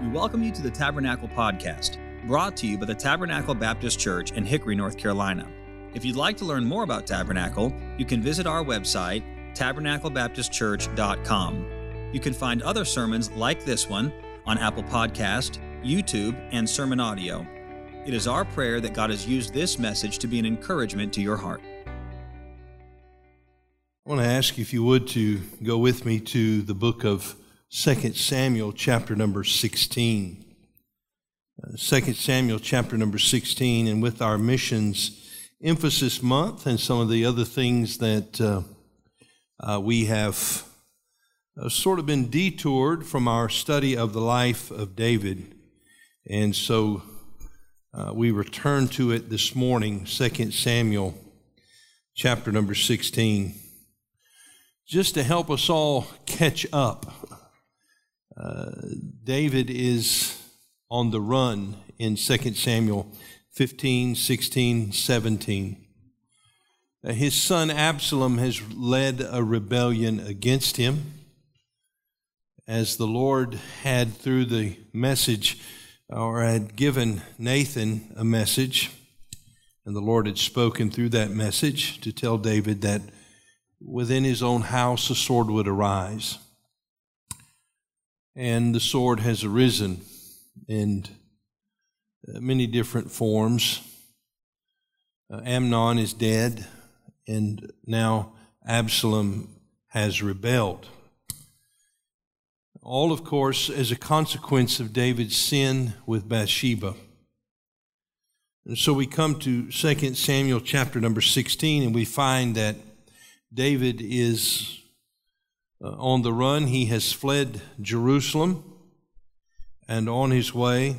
We welcome you to the Tabernacle Podcast, brought to you by the Tabernacle Baptist Church in Hickory, North Carolina. If you'd like to learn more about Tabernacle, you can visit our website, tabernaclebaptistchurch.com. You can find other sermons like this one on Apple Podcast, YouTube, and Sermon Audio. It is our prayer that God has used this message to be an encouragement to your heart. I want to ask if you would to go with me to the book of 2 Samuel, chapter number 16. Uh, 2 Samuel, chapter number 16, and with our missions emphasis month and some of the other things that uh, uh, we have uh, sort of been detoured from our study of the life of David. And so uh, we return to it this morning, 2 Samuel, chapter number 16 just to help us all catch up. Uh, David is on the run in 2 Samuel 15, 16, 17. Uh, his son Absalom has led a rebellion against him. As the Lord had, through the message, or had given Nathan a message, and the Lord had spoken through that message to tell David that within his own house a sword would arise. And the sword has arisen in uh, many different forms. Uh, Amnon is dead, and now Absalom has rebelled. All, of course, as a consequence of David's sin with Bathsheba. And so we come to 2 Samuel chapter number 16, and we find that David is uh, on the run. He has fled Jerusalem and on his way,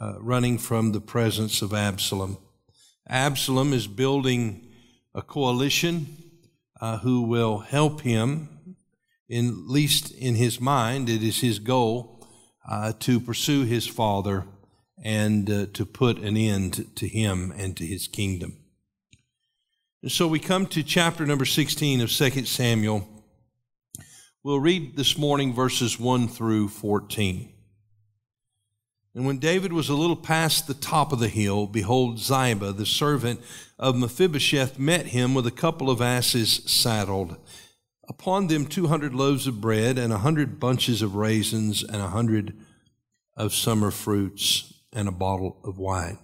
uh, running from the presence of Absalom. Absalom is building a coalition uh, who will help him, in least in his mind, it is his goal uh, to pursue his father and uh, to put an end to him and to his kingdom. And so we come to chapter number 16 of 2 Samuel. We'll read this morning verses 1 through 14. And when David was a little past the top of the hill, behold, Ziba, the servant of Mephibosheth, met him with a couple of asses saddled. Upon them two hundred loaves of bread, and a hundred bunches of raisins, and a hundred of summer fruits, and a bottle of wine.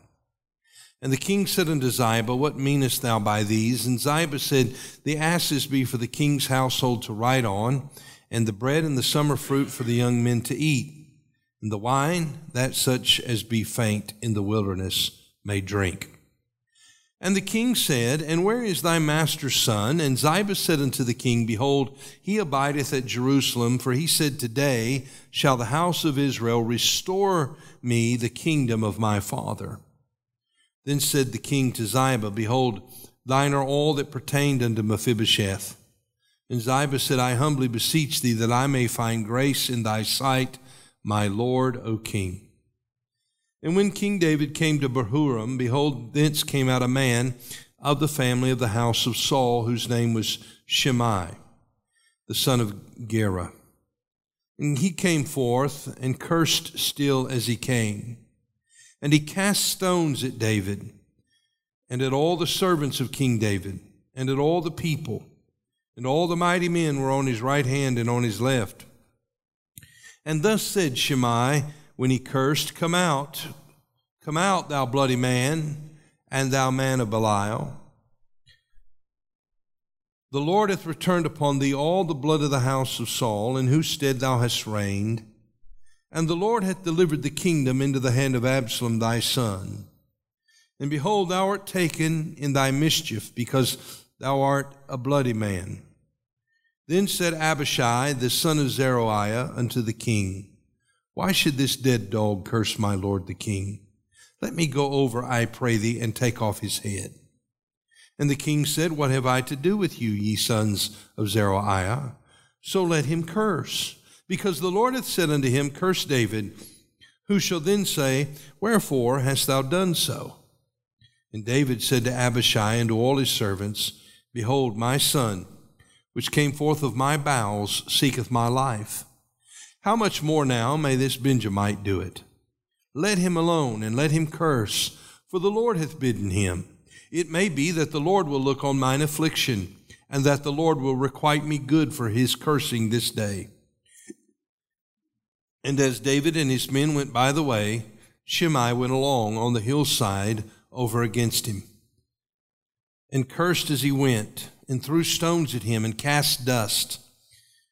And the king said unto Ziba, What meanest thou by these? And Ziba said, The asses be for the king's household to ride on, and the bread and the summer fruit for the young men to eat, and the wine that such as be faint in the wilderness may drink. And the king said, And where is thy master's son? And Ziba said unto the king, Behold, he abideth at Jerusalem, for he said, Today shall the house of Israel restore me the kingdom of my father. Then said the king to Ziba, Behold, thine are all that pertained unto Mephibosheth. And Ziba said, I humbly beseech thee that I may find grace in thy sight, my lord, O king. And when King David came to Bahurim, behold, thence came out a man of the family of the house of Saul, whose name was Shimei, the son of Gera. And he came forth and cursed still as he came. And he cast stones at David and at all the servants of King David and at all the people. And all the mighty men were on his right hand and on his left. And thus said Shimei when he cursed, Come out, come out, thou bloody man, and thou man of Belial. The Lord hath returned upon thee all the blood of the house of Saul, in whose stead thou hast reigned. And the Lord hath delivered the kingdom into the hand of Absalom thy son. And behold, thou art taken in thy mischief, because thou art a bloody man. Then said Abishai, the son of Zeruiah, unto the king, Why should this dead dog curse my lord the king? Let me go over, I pray thee, and take off his head. And the king said, What have I to do with you, ye sons of Zeruiah? So let him curse. Because the Lord hath said unto him, Curse David. Who shall then say, Wherefore hast thou done so? And David said to Abishai and to all his servants, Behold, my son, which came forth of my bowels, seeketh my life. How much more now may this Benjamite do it? Let him alone, and let him curse, for the Lord hath bidden him. It may be that the Lord will look on mine affliction, and that the Lord will requite me good for his cursing this day. And as David and his men went by the way, Shimei went along on the hillside over against him, and cursed as he went, and threw stones at him, and cast dust.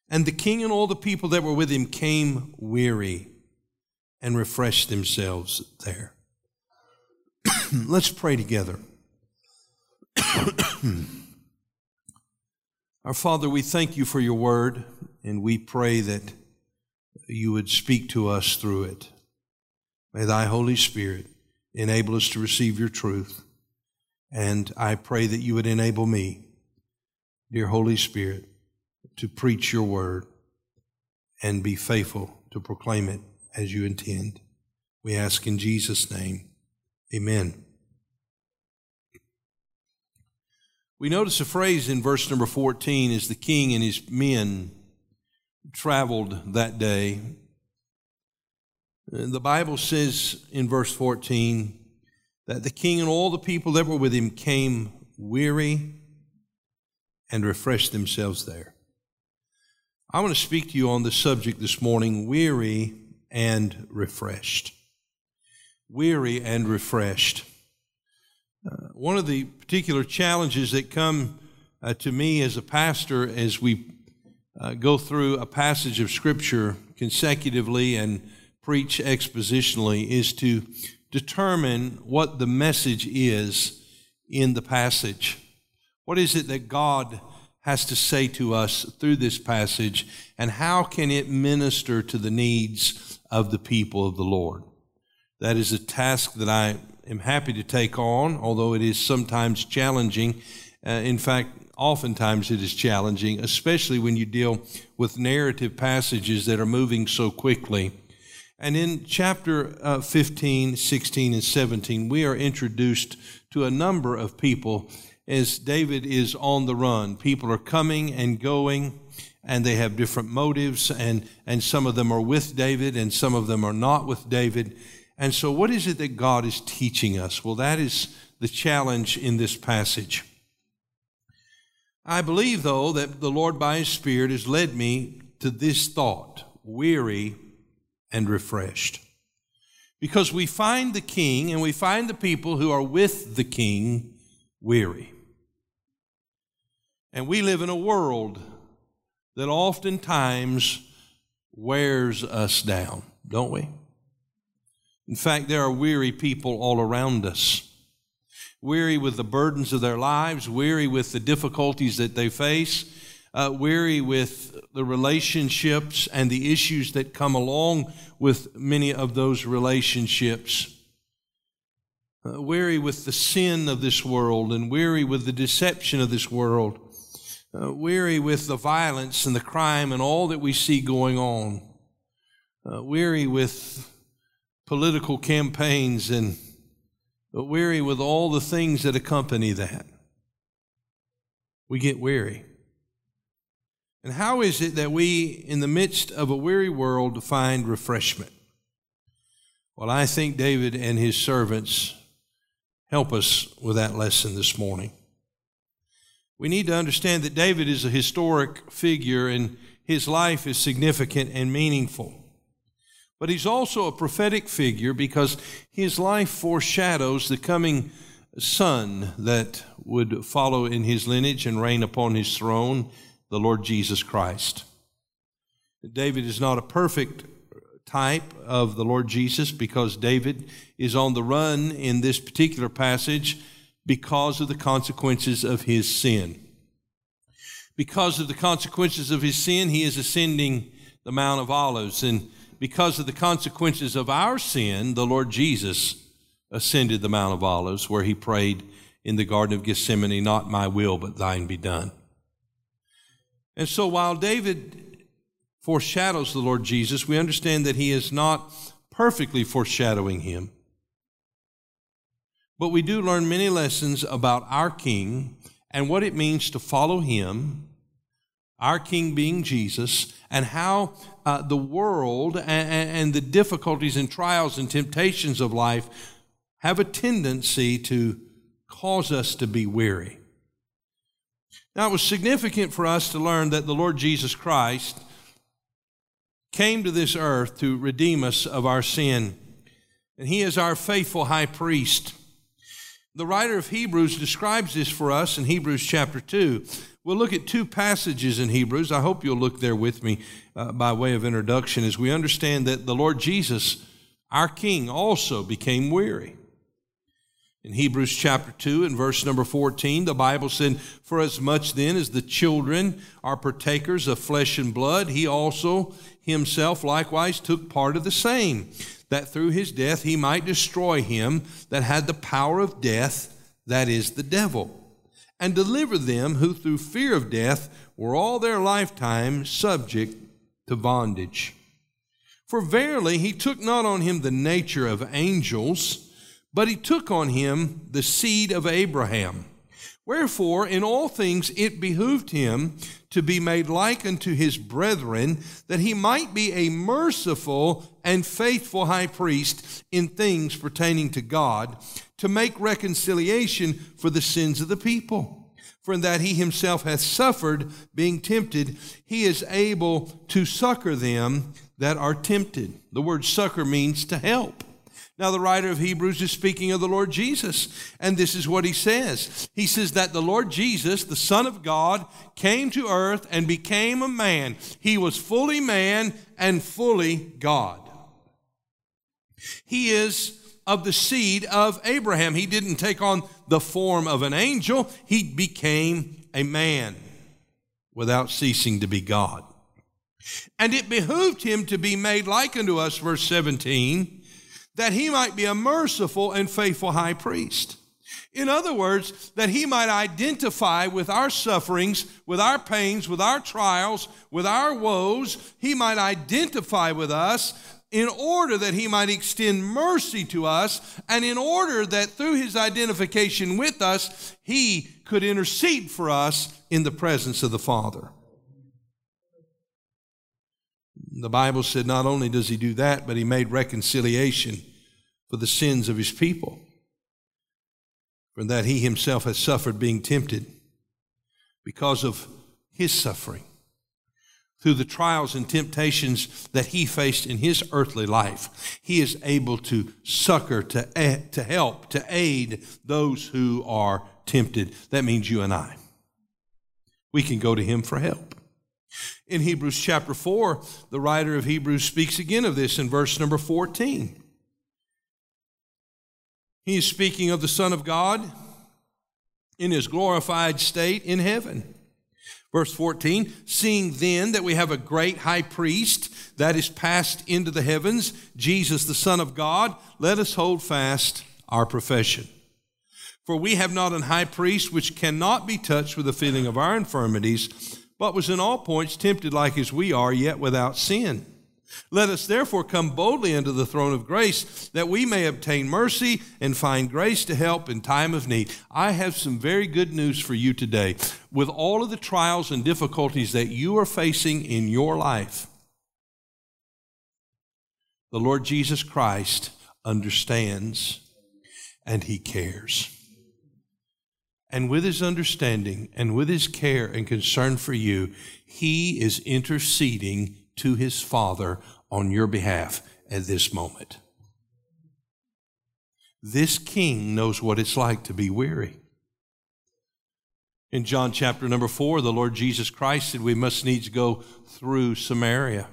And the king and all the people that were with him came weary and refreshed themselves there. Let's pray together. Our Father, we thank you for your word, and we pray that you would speak to us through it. May thy Holy Spirit enable us to receive your truth. And I pray that you would enable me, dear Holy Spirit, to preach your word and be faithful to proclaim it as you intend. We ask in Jesus' name. Amen. We notice a phrase in verse number 14 as the king and his men traveled that day. The Bible says in verse 14 that the king and all the people that were with him came weary and refreshed themselves there. I want to speak to you on the subject this morning weary and refreshed. Weary and refreshed. Uh, one of the particular challenges that come uh, to me as a pastor as we uh, go through a passage of Scripture consecutively and preach expositionally is to determine what the message is in the passage. What is it that God has to say to us through this passage, and how can it minister to the needs of the people of the Lord? That is a task that I am happy to take on, although it is sometimes challenging. Uh, in fact, oftentimes it is challenging, especially when you deal with narrative passages that are moving so quickly. And in chapter uh, 15, 16, and 17, we are introduced to a number of people as David is on the run. People are coming and going, and they have different motives, and, and some of them are with David, and some of them are not with David. And so, what is it that God is teaching us? Well, that is the challenge in this passage. I believe, though, that the Lord by His Spirit has led me to this thought weary and refreshed. Because we find the king and we find the people who are with the king weary. And we live in a world that oftentimes wears us down, don't we? In fact, there are weary people all around us. Weary with the burdens of their lives, weary with the difficulties that they face, uh, weary with the relationships and the issues that come along with many of those relationships. Uh, weary with the sin of this world and weary with the deception of this world. Uh, weary with the violence and the crime and all that we see going on. Uh, weary with political campaigns and weary with all the things that accompany that. We get weary. And how is it that we, in the midst of a weary world, find refreshment? Well, I think David and his servants help us with that lesson this morning. We need to understand that David is a historic figure and his life is significant and meaningful. But he's also a prophetic figure because his life foreshadows the coming son that would follow in his lineage and reign upon his throne, the Lord Jesus Christ. David is not a perfect type of the Lord Jesus because David is on the run in this particular passage because of the consequences of his sin. Because of the consequences of his sin, he is ascending the Mount of Olives. And because of the consequences of our sin, the Lord Jesus ascended the Mount of Olives where he prayed in the Garden of Gethsemane, Not my will, but thine be done. And so while David foreshadows the Lord Jesus, we understand that he is not perfectly foreshadowing him. But we do learn many lessons about our King and what it means to follow him our King being Jesus, and how uh, the world and, and the difficulties and trials and temptations of life have a tendency to cause us to be weary. Now, it was significant for us to learn that the Lord Jesus Christ came to this earth to redeem us of our sin, and He is our faithful high priest. The writer of Hebrews describes this for us in Hebrews chapter 2. We'll look at two passages in Hebrews. I hope you'll look there with me uh, by way of introduction as we understand that the Lord Jesus, our King, also became weary. In Hebrews chapter 2 and verse number 14, the Bible said, For as much then as the children are partakers of flesh and blood, he also himself likewise took part of the same, that through his death he might destroy him that had the power of death, that is, the devil and deliver them who through fear of death were all their lifetime subject to bondage. For verily he took not on him the nature of angels, but he took on him the seed of Abraham. Wherefore, in all things it behooved him to be made like unto his brethren, that he might be a merciful and faithful high priest in things pertaining to God, to make reconciliation for the sins of the people. For in that he himself hath suffered, being tempted, he is able to succor them that are tempted. The word succor means to help. Now, the writer of Hebrews is speaking of the Lord Jesus, and this is what he says. He says that the Lord Jesus, the Son of God, came to earth and became a man. He was fully man and fully God. He is of the seed of Abraham. He didn't take on the form of an angel, he became a man without ceasing to be God. And it behooved him to be made like unto us, verse 17, that he might be a merciful and faithful high priest. In other words, that he might identify with our sufferings, with our pains, with our trials, with our woes. He might identify with us in order that he might extend mercy to us, and in order that through his identification with us, he could intercede for us in the presence of the Father. The Bible said not only does he do that, but he made reconciliation for the sins of his people, for that he himself has suffered being tempted because of his suffering through the trials and temptations that he faced in his earthly life, he is able to succor, to, to help, to aid those who are tempted. That means you and I. We can go to him for help. In Hebrews chapter 4, the writer of Hebrews speaks again of this in verse number 14. He is speaking of the Son of God in his glorified state in heaven. Verse 14, seeing then that we have a great high priest that is passed into the heavens, Jesus the Son of God, let us hold fast our profession. For we have not an high priest which cannot be touched with the feeling of our infirmities, but was in all points tempted like as we are, yet without sin. Let us therefore come boldly unto the throne of grace that we may obtain mercy and find grace to help in time of need. I have some very good news for you today. With all of the trials and difficulties that you are facing in your life, the Lord Jesus Christ understands and he cares. And with his understanding and with his care and concern for you, he is interceding to his Father on your behalf at this moment. This king knows what it's like to be weary. In John chapter number four, the Lord Jesus Christ said we must needs go through Samaria.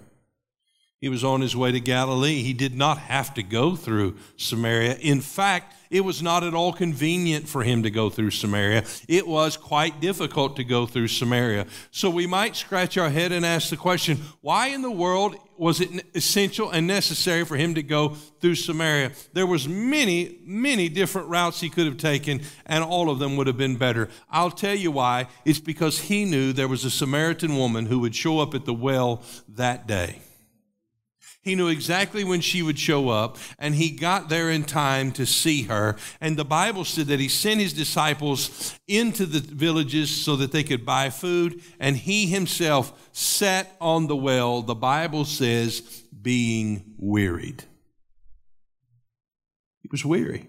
He was on his way to Galilee. He did not have to go through Samaria. In fact, it was not at all convenient for him to go through Samaria. It was quite difficult to go through Samaria. So we might scratch our head and ask the question why in the world was it essential and necessary for him to go through Samaria? There was many, many different routes he could have taken, and all of them would have been better. I'll tell you why. It's because he knew there was a Samaritan woman who would show up at the well that day. He knew exactly when she would show up, and he got there in time to see her. And the Bible said that he sent his disciples into the villages so that they could buy food, and he himself sat on the well, the Bible says, being wearied. He was weary.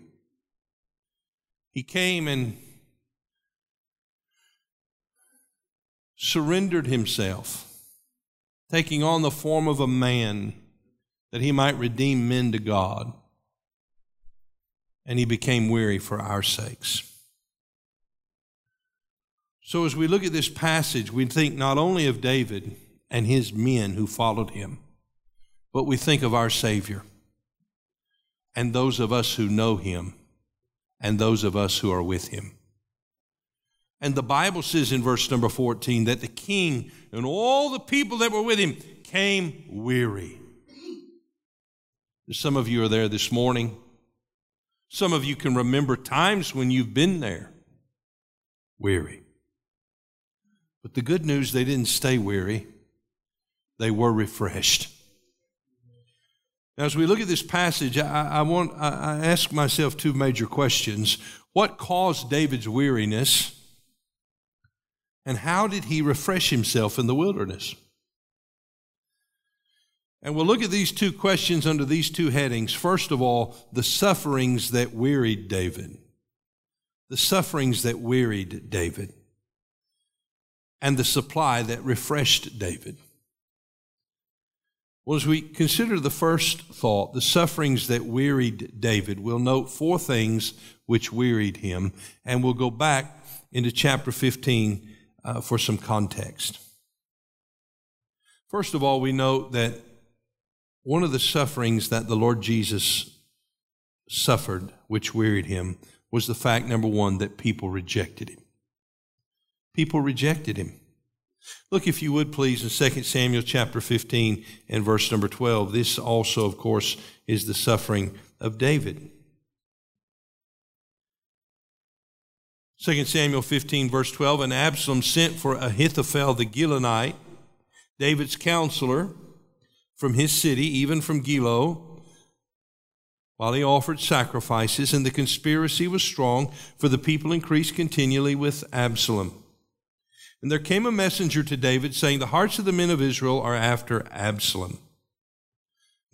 He came and surrendered himself, taking on the form of a man that he might redeem men to God. And he became weary for our sakes. So, as we look at this passage, we think not only of David and his men who followed him, but we think of our Savior and those of us who know him and those of us who are with him. And the Bible says in verse number 14 that the king and all the people that were with him came weary. Some of you are there this morning. Some of you can remember times when you've been there weary. But the good news, they didn't stay weary, they were refreshed. Now, as we look at this passage, I, I want I ask myself two major questions. What caused David's weariness? And how did he refresh himself in the wilderness? And we'll look at these two questions under these two headings. First of all, the sufferings that wearied David. The sufferings that wearied David. And the supply that refreshed David. Well, as we consider the first thought, the sufferings that wearied David, we'll note four things which wearied him, and we'll go back into chapter 15 uh, for some context. First of all, we note that one of the sufferings that the Lord Jesus suffered, which wearied him, was the fact, number one, that people rejected him. People rejected him. Look, if you would please, in 2 Samuel chapter 15 and verse number 12. This also, of course, is the suffering of David. 2 Samuel 15, verse 12, and Absalom sent for Ahithophel the Gilonite, David's counselor, from his city, even from Gilo, while he offered sacrifices, and the conspiracy was strong, for the people increased continually with Absalom. And there came a messenger to David, saying, The hearts of the men of Israel are after Absalom.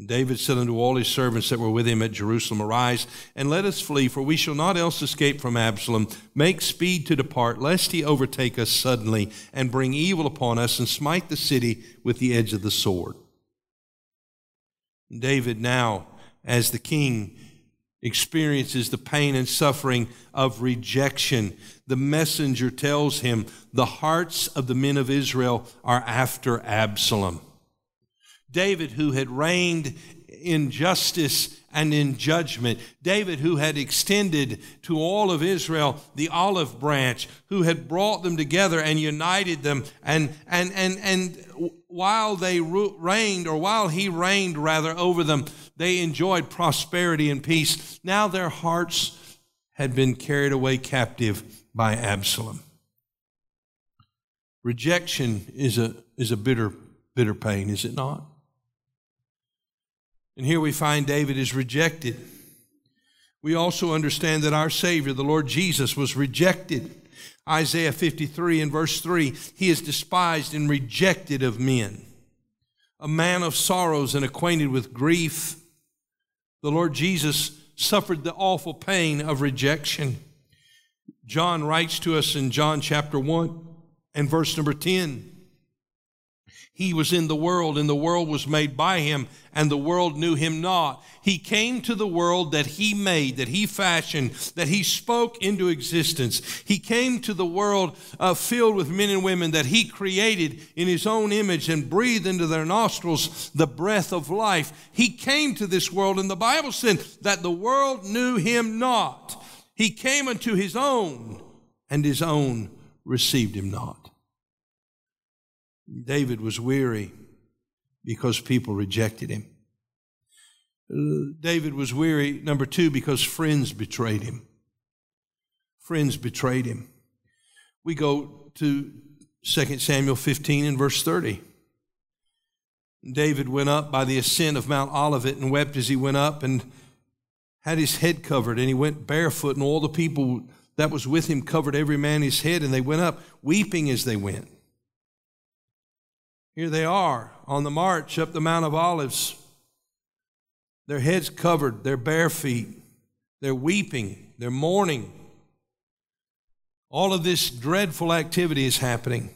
David said unto all his servants that were with him at Jerusalem, Arise and let us flee, for we shall not else escape from Absalom. Make speed to depart, lest he overtake us suddenly and bring evil upon us and smite the city with the edge of the sword. David, now as the king, experiences the pain and suffering of rejection. The messenger tells him, The hearts of the men of Israel are after Absalom. David, who had reigned in justice and in judgment. David, who had extended to all of Israel the olive branch, who had brought them together and united them. And, and, and, and while they reigned, or while he reigned rather over them, they enjoyed prosperity and peace. Now their hearts had been carried away captive by Absalom. Rejection is a, is a bitter, bitter pain, is it not? And here we find David is rejected. We also understand that our Savior, the Lord Jesus, was rejected. Isaiah 53 and verse 3 He is despised and rejected of men, a man of sorrows and acquainted with grief. The Lord Jesus suffered the awful pain of rejection. John writes to us in John chapter 1 and verse number 10 he was in the world, and the world was made by him, and the world knew him not. He came to the world that he made, that he fashioned, that he spoke into existence. He came to the world uh, filled with men and women that he created in his own image and breathed into their nostrils the breath of life. He came to this world, and the Bible said that the world knew him not. He came unto his own, and his own received him not. David was weary because people rejected him. Uh, David was weary, number two, because friends betrayed him. Friends betrayed him. We go to 2 Samuel 15 and verse 30. David went up by the ascent of Mount Olivet and wept as he went up and had his head covered, and he went barefoot, and all the people that was with him covered every man his head, and they went up weeping as they went. Here they are on the march up the Mount of Olives. Their heads covered, their bare feet, they're weeping, they're mourning. All of this dreadful activity is happening.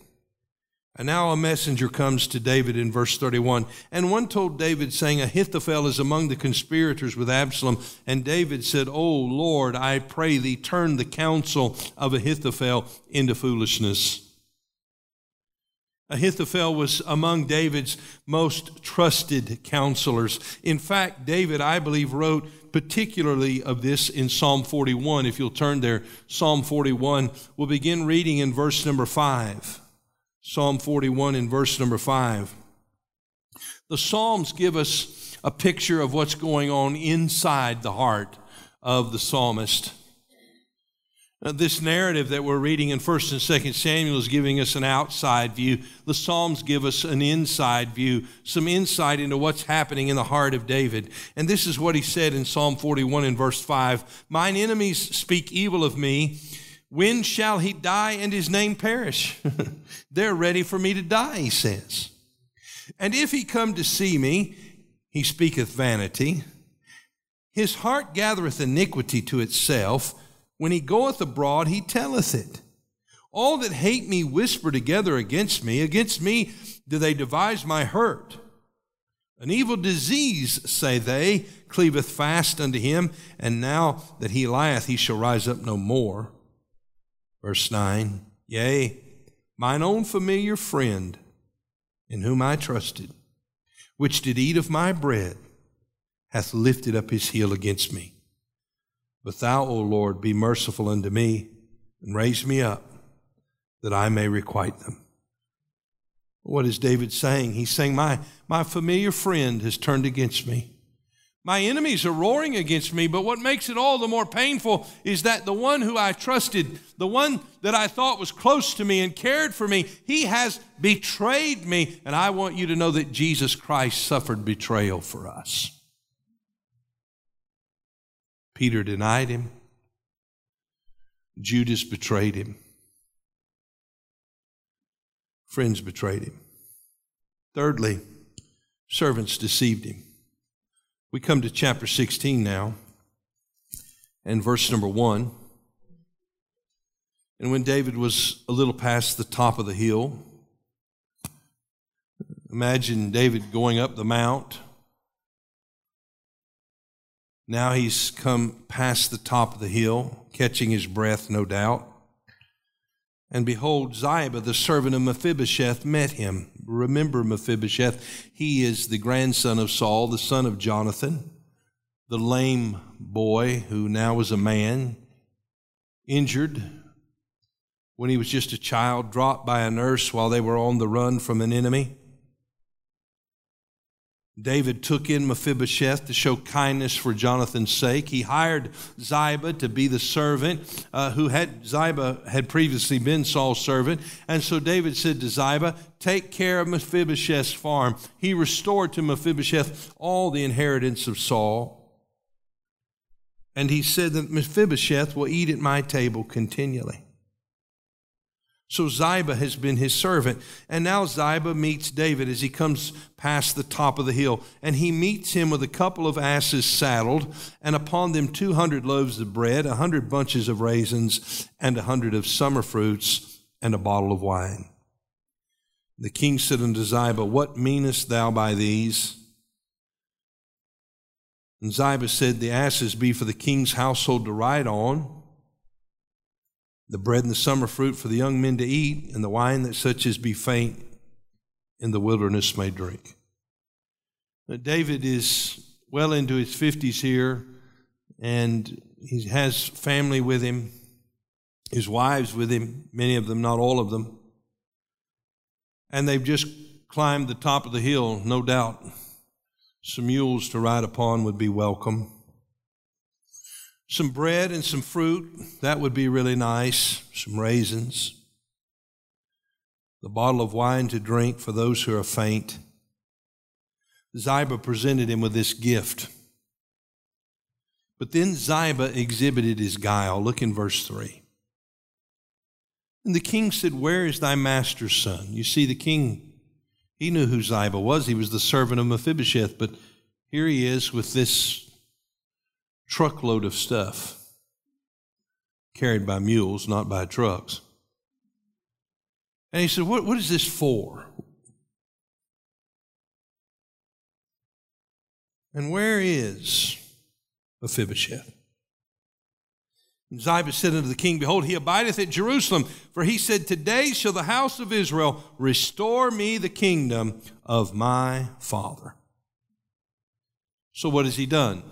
And now a messenger comes to David in verse 31. And one told David, saying, Ahithophel is among the conspirators with Absalom. And David said, O Lord, I pray thee, turn the counsel of Ahithophel into foolishness. Ahithophel was among David's most trusted counselors. In fact, David, I believe, wrote particularly of this in Psalm 41. If you'll turn there, Psalm 41, we'll begin reading in verse number 5. Psalm 41 in verse number 5. The Psalms give us a picture of what's going on inside the heart of the psalmist. Now, this narrative that we're reading in 1st and 2nd Samuel is giving us an outside view. The Psalms give us an inside view, some insight into what's happening in the heart of David. And this is what he said in Psalm 41 in verse 5 Mine enemies speak evil of me when shall he die and his name perish? They're ready for me to die, he says. And if he come to see me, he speaketh vanity. His heart gathereth iniquity to itself. When he goeth abroad, he telleth it. All that hate me whisper together against me. Against me do they devise my hurt. An evil disease, say they, cleaveth fast unto him, and now that he lieth, he shall rise up no more. Verse 9 Yea, mine own familiar friend, in whom I trusted, which did eat of my bread, hath lifted up his heel against me. But thou, O Lord, be merciful unto me, and raise me up, that I may requite them. What is David saying? He's saying, My, my familiar friend has turned against me. My enemies are roaring against me, but what makes it all the more painful is that the one who I trusted, the one that I thought was close to me and cared for me, he has betrayed me. And I want you to know that Jesus Christ suffered betrayal for us. Peter denied him, Judas betrayed him, friends betrayed him. Thirdly, servants deceived him. We come to chapter 16 now, and verse number 1. And when David was a little past the top of the hill, imagine David going up the mount. Now he's come past the top of the hill, catching his breath, no doubt. And behold, Ziba, the servant of Mephibosheth, met him. Remember Mephibosheth, he is the grandson of Saul, the son of Jonathan, the lame boy who now was a man, injured when he was just a child, dropped by a nurse while they were on the run from an enemy. David took in Mephibosheth to show kindness for Jonathan's sake. He hired Ziba to be the servant uh, who had Ziba had previously been Saul's servant. And so David said to Ziba, Take care of Mephibosheth's farm. He restored to Mephibosheth all the inheritance of Saul. And he said that Mephibosheth will eat at my table continually. So Ziba has been his servant. And now Ziba meets David as he comes past the top of the hill. And he meets him with a couple of asses saddled, and upon them 200 loaves of bread, a 100 bunches of raisins, and a 100 of summer fruits, and a bottle of wine. The king said unto Ziba, What meanest thou by these? And Ziba said, The asses be for the king's household to ride on the bread and the summer fruit for the young men to eat, and the wine that such as be faint in the wilderness may drink. David is well into his 50s here, and he has family with him, his wives with him, many of them, not all of them. And they've just climbed the top of the hill, no doubt. Some mules to ride upon would be welcome some bread and some fruit. That would be really nice. Some raisins. The bottle of wine to drink for those who are faint. Ziba presented him with this gift. But then Ziba exhibited his guile. Look in verse 3. And the king said, Where is thy master's son? You see, the king, he knew who Ziba was. He was the servant of Mephibosheth. But here he is with this truckload of stuff carried by mules, not by trucks. And he said, What, what is this for? And where is Mephibosheth? And Ziba said unto the king, Behold, he abideth at Jerusalem. For he said, Today shall the house of Israel restore me the kingdom of my father. So what has he done?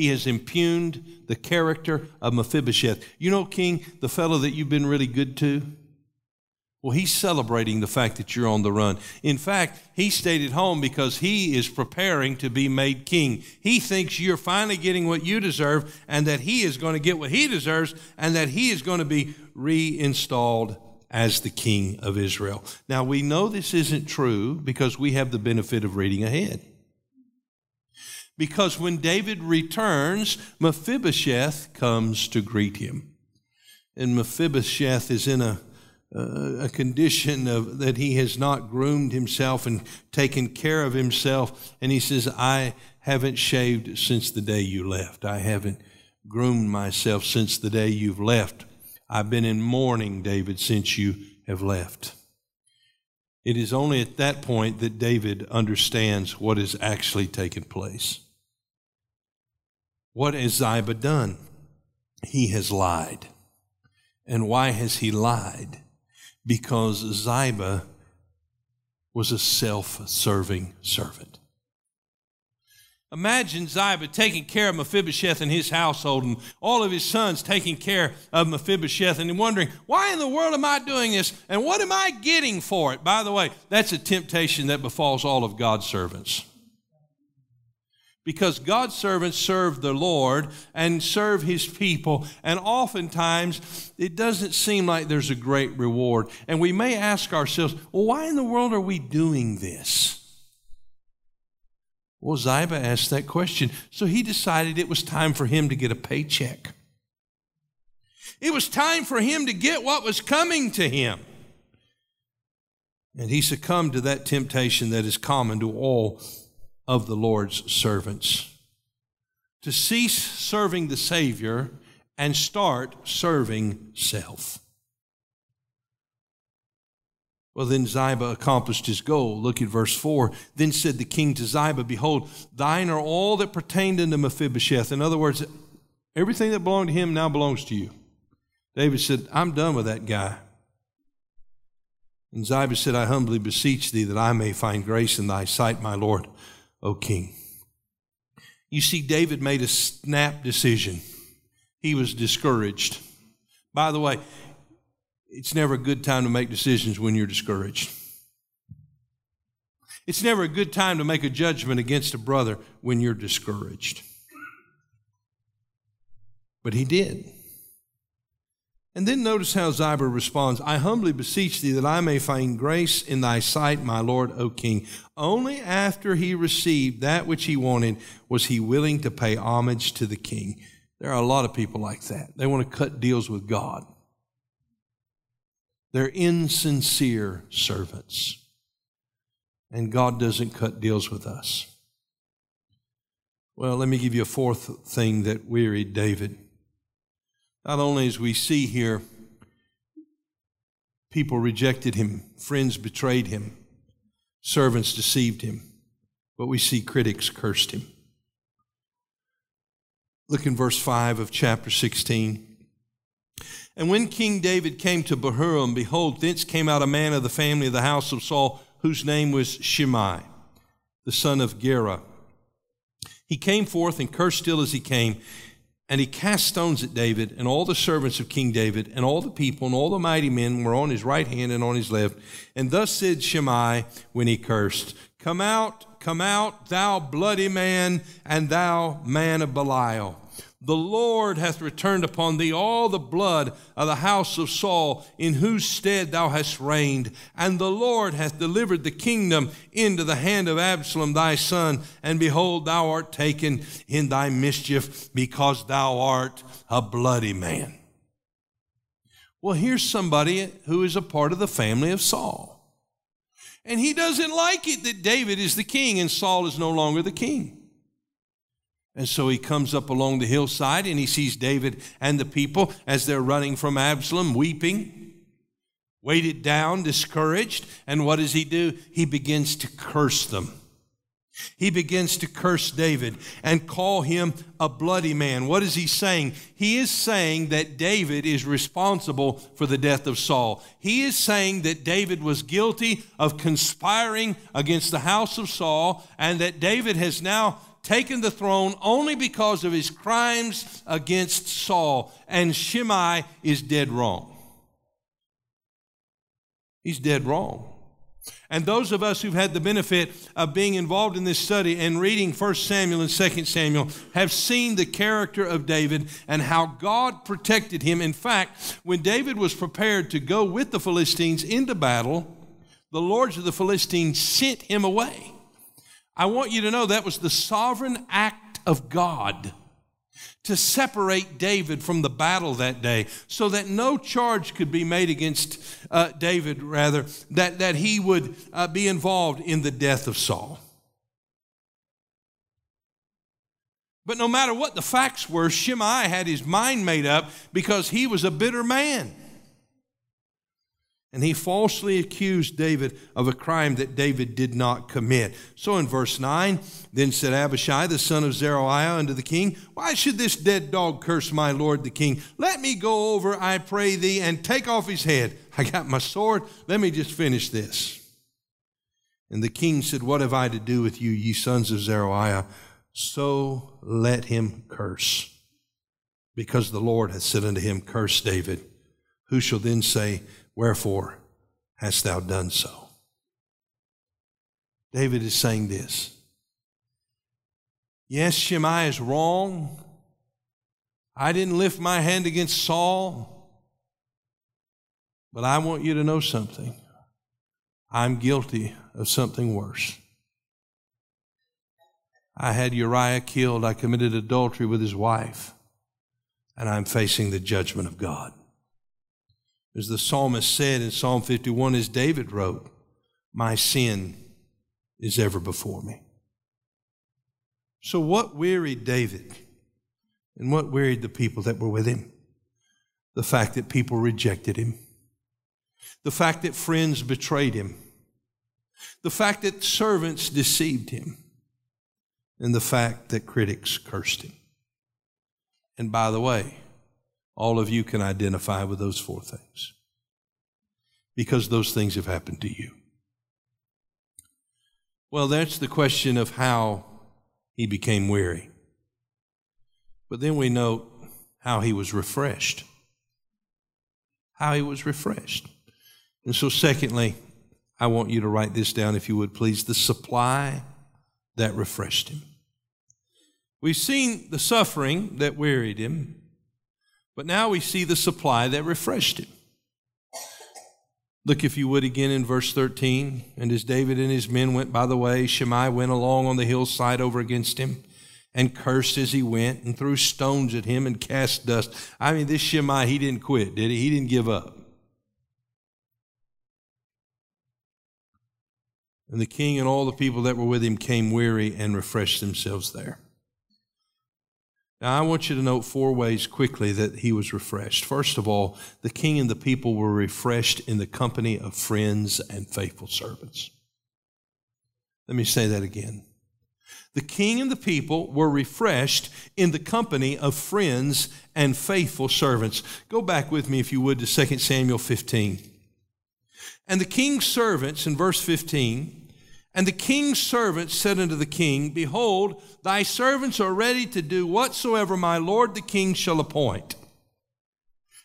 He has impugned the character of Mephibosheth. You know, King, the fellow that you've been really good to? Well, he's celebrating the fact that you're on the run. In fact, he stayed at home because he is preparing to be made king. He thinks you're finally getting what you deserve and that he is going to get what he deserves and that he is going to be reinstalled as the king of Israel. Now, we know this isn't true because we have the benefit of reading ahead. Because when David returns, Mephibosheth comes to greet him. And Mephibosheth is in a uh, a condition of that he has not groomed himself and taken care of himself. And he says, I haven't shaved since the day you left. I haven't groomed myself since the day you've left. I've been in mourning, David, since you have left. It is only at that point that David understands what has actually taken place. What has Ziba done? He has lied. And why has he lied? because Ziba was a self serving servant. Imagine Ziba taking care of Mephibosheth and his household and all of his sons taking care of Mephibosheth and wondering, why in the world am I doing this and what am I getting for it? By the way, that's a temptation that befalls all of God's servants because God's servants serve the Lord and serve his people. And oftentimes, it doesn't seem like there's a great reward. And we may ask ourselves, well, why in the world are we doing this? Well, Ziba asked that question. So he decided it was time for him to get a paycheck. It was time for him to get what was coming to him. And he succumbed to that temptation that is common to all of the Lord's servants. To cease serving the Savior and start serving self. Well, then Ziba accomplished his goal. Look at verse 4. Then said the king to Ziba, Behold, thine are all that pertained unto Mephibosheth. In other words, everything that belonged to him now belongs to you. David said, I'm done with that guy. And Ziba said, I humbly beseech thee that I may find grace in thy sight, my Lord. O king. You see, David made a snap decision. He was discouraged. By the way, it's never a good time to make decisions when you're discouraged. It's never a good time to make a judgment against a brother when you're discouraged. But he did. And then notice how Ziba responds I humbly beseech thee that I may find grace in thy sight, my Lord, O King. Only after he received that which he wanted was he willing to pay homage to the king. There are a lot of people like that. They want to cut deals with God, they're insincere servants. And God doesn't cut deals with us. Well, let me give you a fourth thing that wearied David. Not only as we see here, people rejected him, friends betrayed him, servants deceived him, but we see critics cursed him. Look in verse 5 of chapter 16. And when King David came to Bahurim, behold, thence came out a man of the family of the house of Saul, whose name was Shimei, the son of Gera. He came forth and cursed still as he came. And he cast stones at David, and all the servants of King David, and all the people, and all the mighty men were on his right hand and on his left. And thus said Shimei when he cursed, Come out, come out, thou bloody man, and thou man of Belial. The Lord hath returned upon thee all the blood of the house of Saul, in whose stead thou hast reigned. And the Lord hath delivered the kingdom into the hand of Absalom thy son. And behold, thou art taken in thy mischief, because thou art a bloody man. Well, here's somebody who is a part of the family of Saul. And he doesn't like it that David is the king and Saul is no longer the king. And so he comes up along the hillside and he sees David and the people as they're running from Absalom, weeping, weighted down, discouraged. And what does he do? He begins to curse them. He begins to curse David and call him a bloody man. What is he saying? He is saying that David is responsible for the death of Saul. He is saying that David was guilty of conspiring against the house of Saul and that David has now taken the throne only because of his crimes against Saul. And Shimei is dead wrong. He's dead wrong. And those of us who've had the benefit of being involved in this study and reading 1 Samuel and 2 Samuel have seen the character of David and how God protected him. In fact, when David was prepared to go with the Philistines into battle, the lords of the Philistines sent him away. I want you to know that was the sovereign act of God to separate David from the battle that day so that no charge could be made against uh, David, rather, that, that he would uh, be involved in the death of Saul. But no matter what the facts were, Shimei had his mind made up because he was a bitter man. And he falsely accused David of a crime that David did not commit. So in verse 9, then said Abishai, the son of Zeruiah, unto the king, Why should this dead dog curse my lord the king? Let me go over, I pray thee, and take off his head. I got my sword. Let me just finish this. And the king said, What have I to do with you, ye sons of Zeruiah? So let him curse. Because the Lord hath said unto him, Curse David. Who shall then say, Wherefore hast thou done so? David is saying this. Yes, Shimei is wrong. I didn't lift my hand against Saul. But I want you to know something. I'm guilty of something worse. I had Uriah killed. I committed adultery with his wife. And I'm facing the judgment of God. As the psalmist said in Psalm 51, as David wrote, My sin is ever before me. So, what wearied David and what wearied the people that were with him? The fact that people rejected him, the fact that friends betrayed him, the fact that servants deceived him, and the fact that critics cursed him. And by the way, all of you can identify with those four things because those things have happened to you. Well, that's the question of how he became weary. But then we note how he was refreshed. How he was refreshed. And so, secondly, I want you to write this down, if you would please the supply that refreshed him. We've seen the suffering that wearied him. But now we see the supply that refreshed him. Look, if you would, again in verse 13. And as David and his men went by the way, Shimei went along on the hillside over against him and cursed as he went and threw stones at him and cast dust. I mean, this Shimei, he didn't quit, did he? He didn't give up. And the king and all the people that were with him came weary and refreshed themselves there. Now, I want you to note four ways quickly that he was refreshed. First of all, the king and the people were refreshed in the company of friends and faithful servants. Let me say that again. The king and the people were refreshed in the company of friends and faithful servants. Go back with me, if you would, to 2 Samuel 15. And the king's servants, in verse 15, and the king's servants said unto the king, Behold, thy servants are ready to do whatsoever my lord the king shall appoint.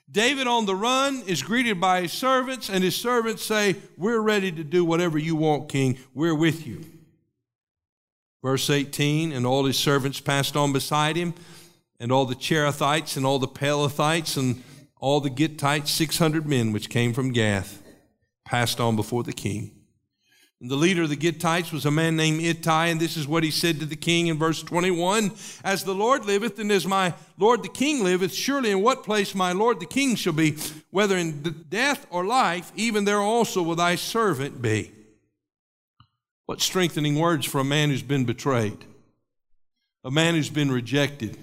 David on the run is greeted by his servants, and his servants say, We're ready to do whatever you want, king. We're with you. Verse 18 And all his servants passed on beside him, and all the Cherethites, and all the Pelethites, and all the Gittites, 600 men which came from Gath, passed on before the king. And the leader of the Gittites was a man named Ittai, and this is what he said to the king in verse 21 As the Lord liveth, and as my Lord the king liveth, surely in what place my Lord the king shall be, whether in death or life, even there also will thy servant be. What strengthening words for a man who's been betrayed, a man who's been rejected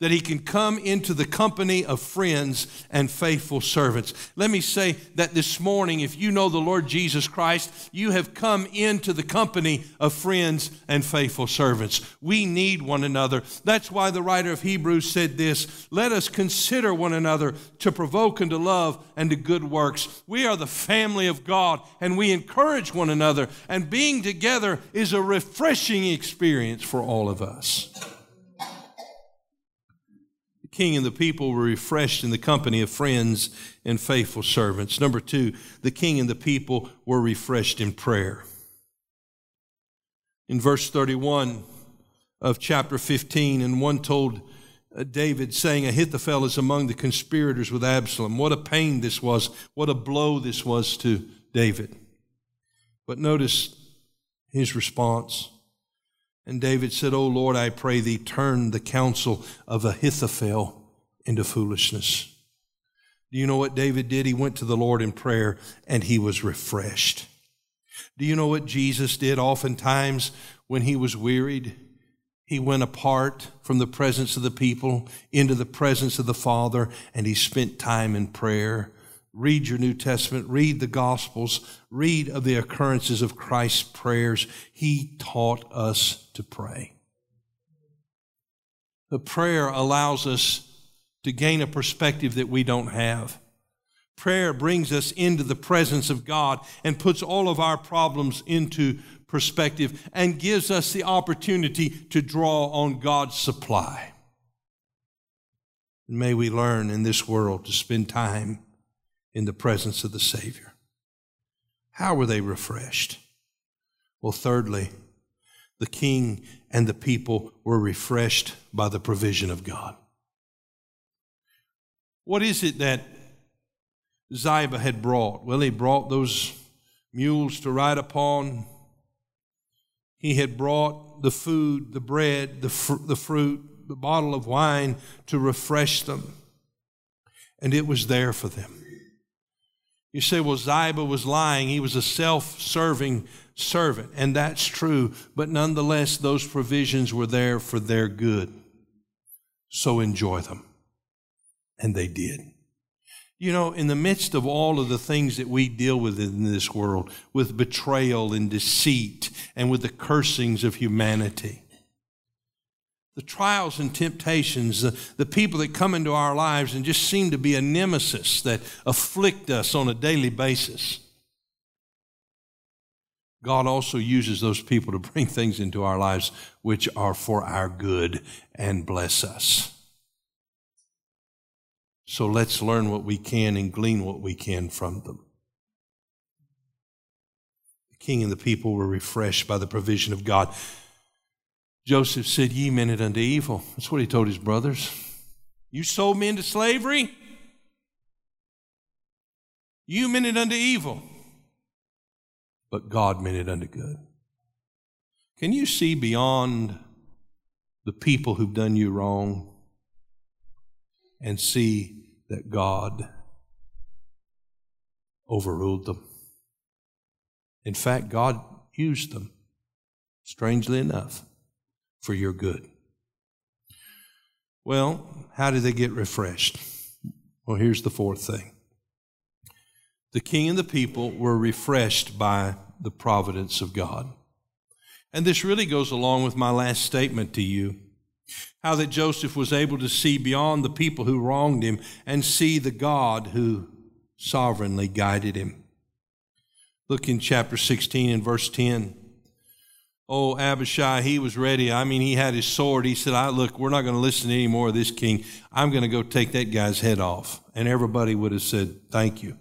that he can come into the company of friends and faithful servants. Let me say that this morning, if you know the Lord Jesus Christ, you have come into the company of friends and faithful servants. We need one another. That's why the writer of Hebrews said this Let us consider one another to provoke unto love and to good works. We are the family of God and we encourage one another, and being together is a refreshing experience for all of us king and the people were refreshed in the company of friends and faithful servants. Number two, the king and the people were refreshed in prayer. In verse 31 of chapter 15, and one told uh, David, saying, Ahithophel is among the conspirators with Absalom. What a pain this was. What a blow this was to David. But notice his response. And David said, O Lord, I pray thee, turn the counsel of Ahithophel into foolishness. Do you know what David did? He went to the Lord in prayer and he was refreshed. Do you know what Jesus did oftentimes when he was wearied? He went apart from the presence of the people into the presence of the Father and he spent time in prayer. Read your New Testament, read the Gospels, read of the occurrences of Christ's prayers. He taught us to pray. The prayer allows us to gain a perspective that we don't have. Prayer brings us into the presence of God and puts all of our problems into perspective and gives us the opportunity to draw on God's supply. And may we learn in this world to spend time in the presence of the Savior. How were they refreshed? Well, thirdly, the king and the people were refreshed by the provision of God. What is it that Ziba had brought? Well, he brought those mules to ride upon. He had brought the food, the bread, the, fr- the fruit, the bottle of wine to refresh them. And it was there for them. You say, well, Ziba was lying. He was a self serving servant. And that's true. But nonetheless, those provisions were there for their good. So enjoy them. And they did. You know, in the midst of all of the things that we deal with in this world, with betrayal and deceit and with the cursings of humanity, the trials and temptations, the, the people that come into our lives and just seem to be a nemesis that afflict us on a daily basis. God also uses those people to bring things into our lives which are for our good and bless us. So let's learn what we can and glean what we can from them. The king and the people were refreshed by the provision of God. Joseph said, Ye meant it unto evil. That's what he told his brothers. You sold me into slavery. You meant it unto evil. But God meant it unto good. Can you see beyond the people who've done you wrong and see that God overruled them? In fact, God used them, strangely enough for your good. Well, how did they get refreshed? Well, here's the fourth thing the king and the people were refreshed by the providence of God. And this really goes along with my last statement to you how that Joseph was able to see beyond the people who wronged him and see the God who sovereignly guided him. Look in chapter 16 and verse 10. Oh, Abishai, he was ready. I mean, he had his sword. He said, I, Look, we're not going to listen to any more of this king. I'm going to go take that guy's head off. And everybody would have said, Thank you.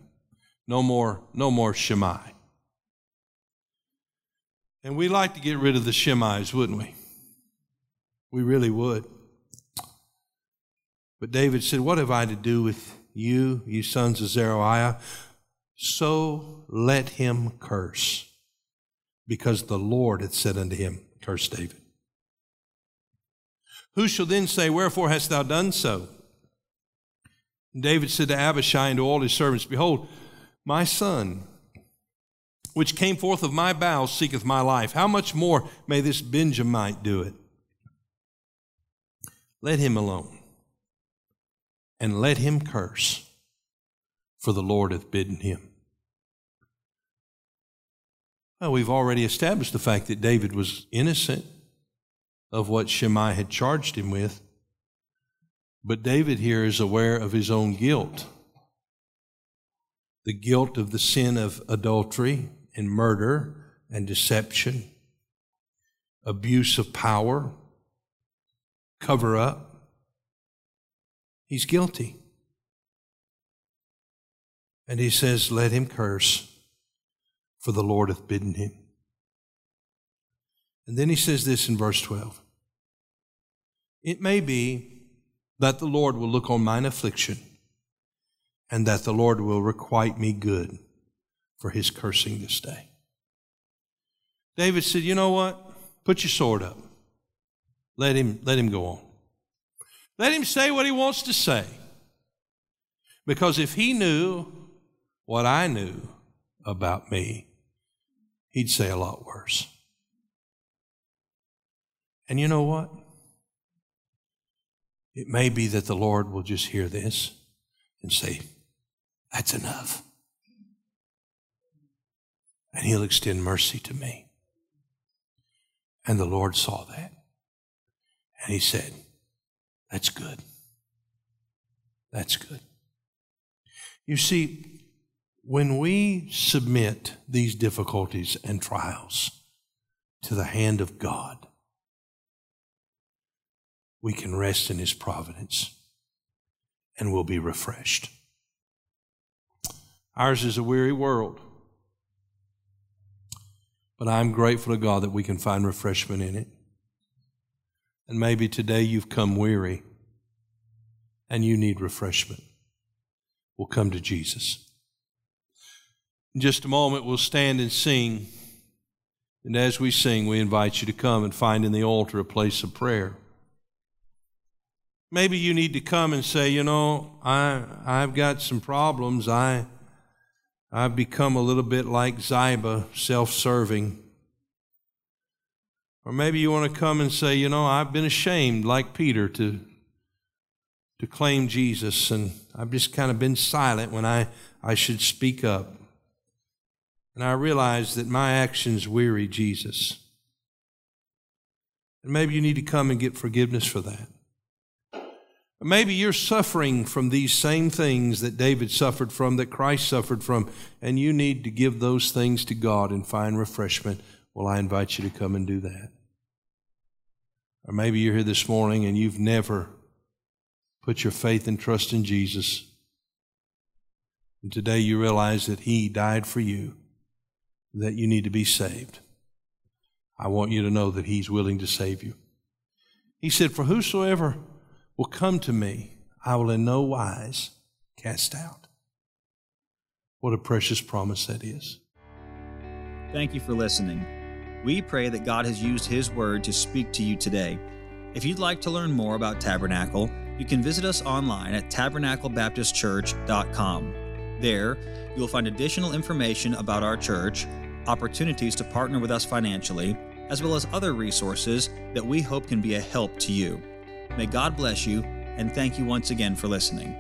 No more, no more Shimei. And we like to get rid of the Shemaites, wouldn't we? We really would. But David said, What have I to do with you, you sons of Zeruiah? So let him curse, because the Lord had said unto him, Curse David. Who shall then say, Wherefore hast thou done so? And David said to Abishai and to all his servants, Behold, my son, which came forth of my bowels, seeketh my life. How much more may this Benjamite do it? Let him alone and let him curse, for the Lord hath bidden him. Well, we've already established the fact that David was innocent of what Shimei had charged him with. But David here is aware of his own guilt the guilt of the sin of adultery and murder and deception, abuse of power, cover up. He's guilty. And he says, Let him curse, for the Lord hath bidden him. And then he says this in verse 12 It may be that the Lord will look on mine affliction, and that the Lord will requite me good for his cursing this day. David said, You know what? Put your sword up. Let him, let him go on. Let him say what he wants to say. Because if he knew what I knew about me, he'd say a lot worse. And you know what? It may be that the Lord will just hear this and say, That's enough. And he'll extend mercy to me. And the Lord saw that. And he said, that's good. That's good. You see, when we submit these difficulties and trials to the hand of God, we can rest in His providence and we'll be refreshed. Ours is a weary world, but I'm grateful to God that we can find refreshment in it. And maybe today you've come weary and you need refreshment. We'll come to Jesus. In just a moment, we'll stand and sing. And as we sing, we invite you to come and find in the altar a place of prayer. Maybe you need to come and say, you know, I, I've got some problems. I, I've become a little bit like Ziba, self serving. Or maybe you want to come and say, you know, I've been ashamed, like Peter, to, to claim Jesus, and I've just kind of been silent when I, I should speak up. And I realize that my actions weary Jesus. And maybe you need to come and get forgiveness for that. Maybe you're suffering from these same things that David suffered from, that Christ suffered from, and you need to give those things to God and find refreshment well, I invite you to come and do that. Or maybe you're here this morning and you've never put your faith and trust in Jesus. And today you realize that He died for you, that you need to be saved. I want you to know that He's willing to save you. He said, For whosoever will come to me, I will in no wise cast out. What a precious promise that is. Thank you for listening. We pray that God has used His Word to speak to you today. If you'd like to learn more about Tabernacle, you can visit us online at tabernaclebaptistchurch.com. There, you'll find additional information about our church, opportunities to partner with us financially, as well as other resources that we hope can be a help to you. May God bless you, and thank you once again for listening.